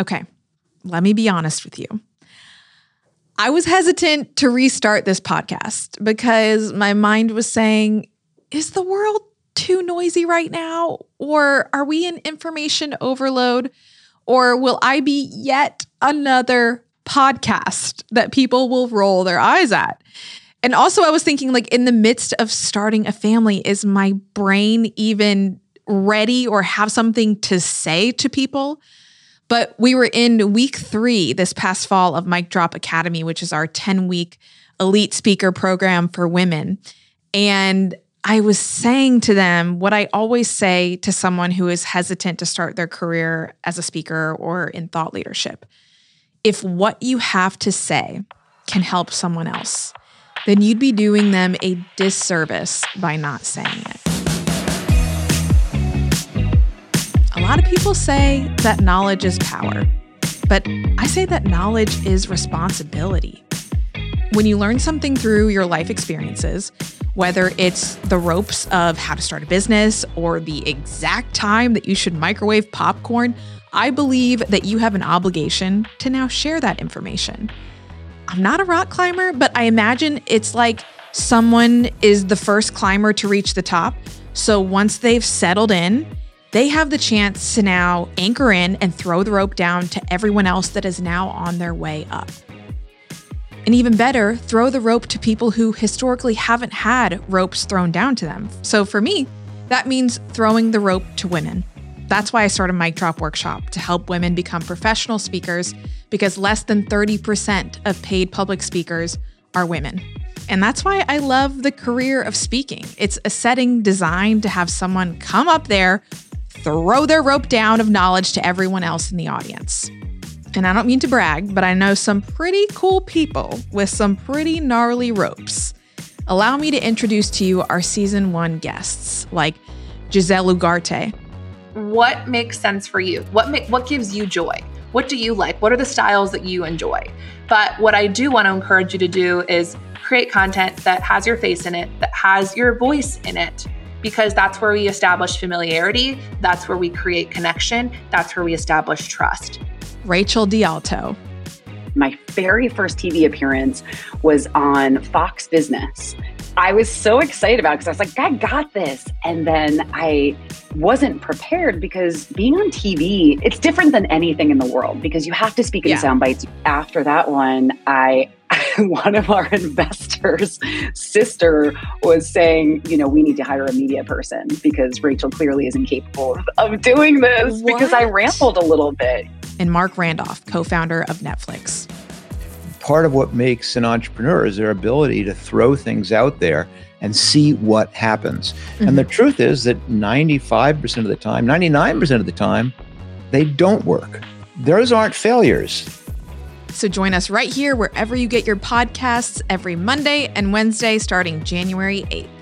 Okay, let me be honest with you. I was hesitant to restart this podcast because my mind was saying, is the world too noisy right now? Or are we in information overload? Or will I be yet another podcast that people will roll their eyes at? And also, I was thinking, like, in the midst of starting a family, is my brain even ready or have something to say to people? But we were in week three this past fall of Mic Drop Academy, which is our 10 week elite speaker program for women. And I was saying to them what I always say to someone who is hesitant to start their career as a speaker or in thought leadership. If what you have to say can help someone else, then you'd be doing them a disservice by not saying it. Lot of people say that knowledge is power, but I say that knowledge is responsibility. When you learn something through your life experiences, whether it's the ropes of how to start a business or the exact time that you should microwave popcorn, I believe that you have an obligation to now share that information. I'm not a rock climber, but I imagine it's like someone is the first climber to reach the top. So once they've settled in, they have the chance to now anchor in and throw the rope down to everyone else that is now on their way up. And even better, throw the rope to people who historically haven't had ropes thrown down to them. So for me, that means throwing the rope to women. That's why I started Mic Drop Workshop to help women become professional speakers because less than 30% of paid public speakers are women. And that's why I love the career of speaking. It's a setting designed to have someone come up there, throw their rope down of knowledge to everyone else in the audience. And I don't mean to brag, but I know some pretty cool people with some pretty gnarly ropes. Allow me to introduce to you our season one guests, like Giselle Ugarte. What makes sense for you? What ma- what gives you joy? What do you like? What are the styles that you enjoy? But what I do want to encourage you to do is create content that has your face in it, that has your voice in it, because that's where we establish familiarity, that's where we create connection, that's where we establish trust. Rachel DeAlto. My very first TV appearance was on Fox Business. I was so excited about it because I was like, I got this. And then I wasn't prepared because being on TV, it's different than anything in the world because you have to speak in yeah. sound bites. After that one, I one of our investors' sister was saying, you know, we need to hire a media person because Rachel clearly is incapable of, of doing this what? because I rambled a little bit. And Marc Randolph, co founder of Netflix. Part of what makes an entrepreneur is their ability to throw things out there and see what happens. Mm-hmm. And the truth is that 95% of the time, 99% of the time, they don't work. Those aren't failures. So join us right here wherever you get your podcasts every Monday and Wednesday starting January 8th.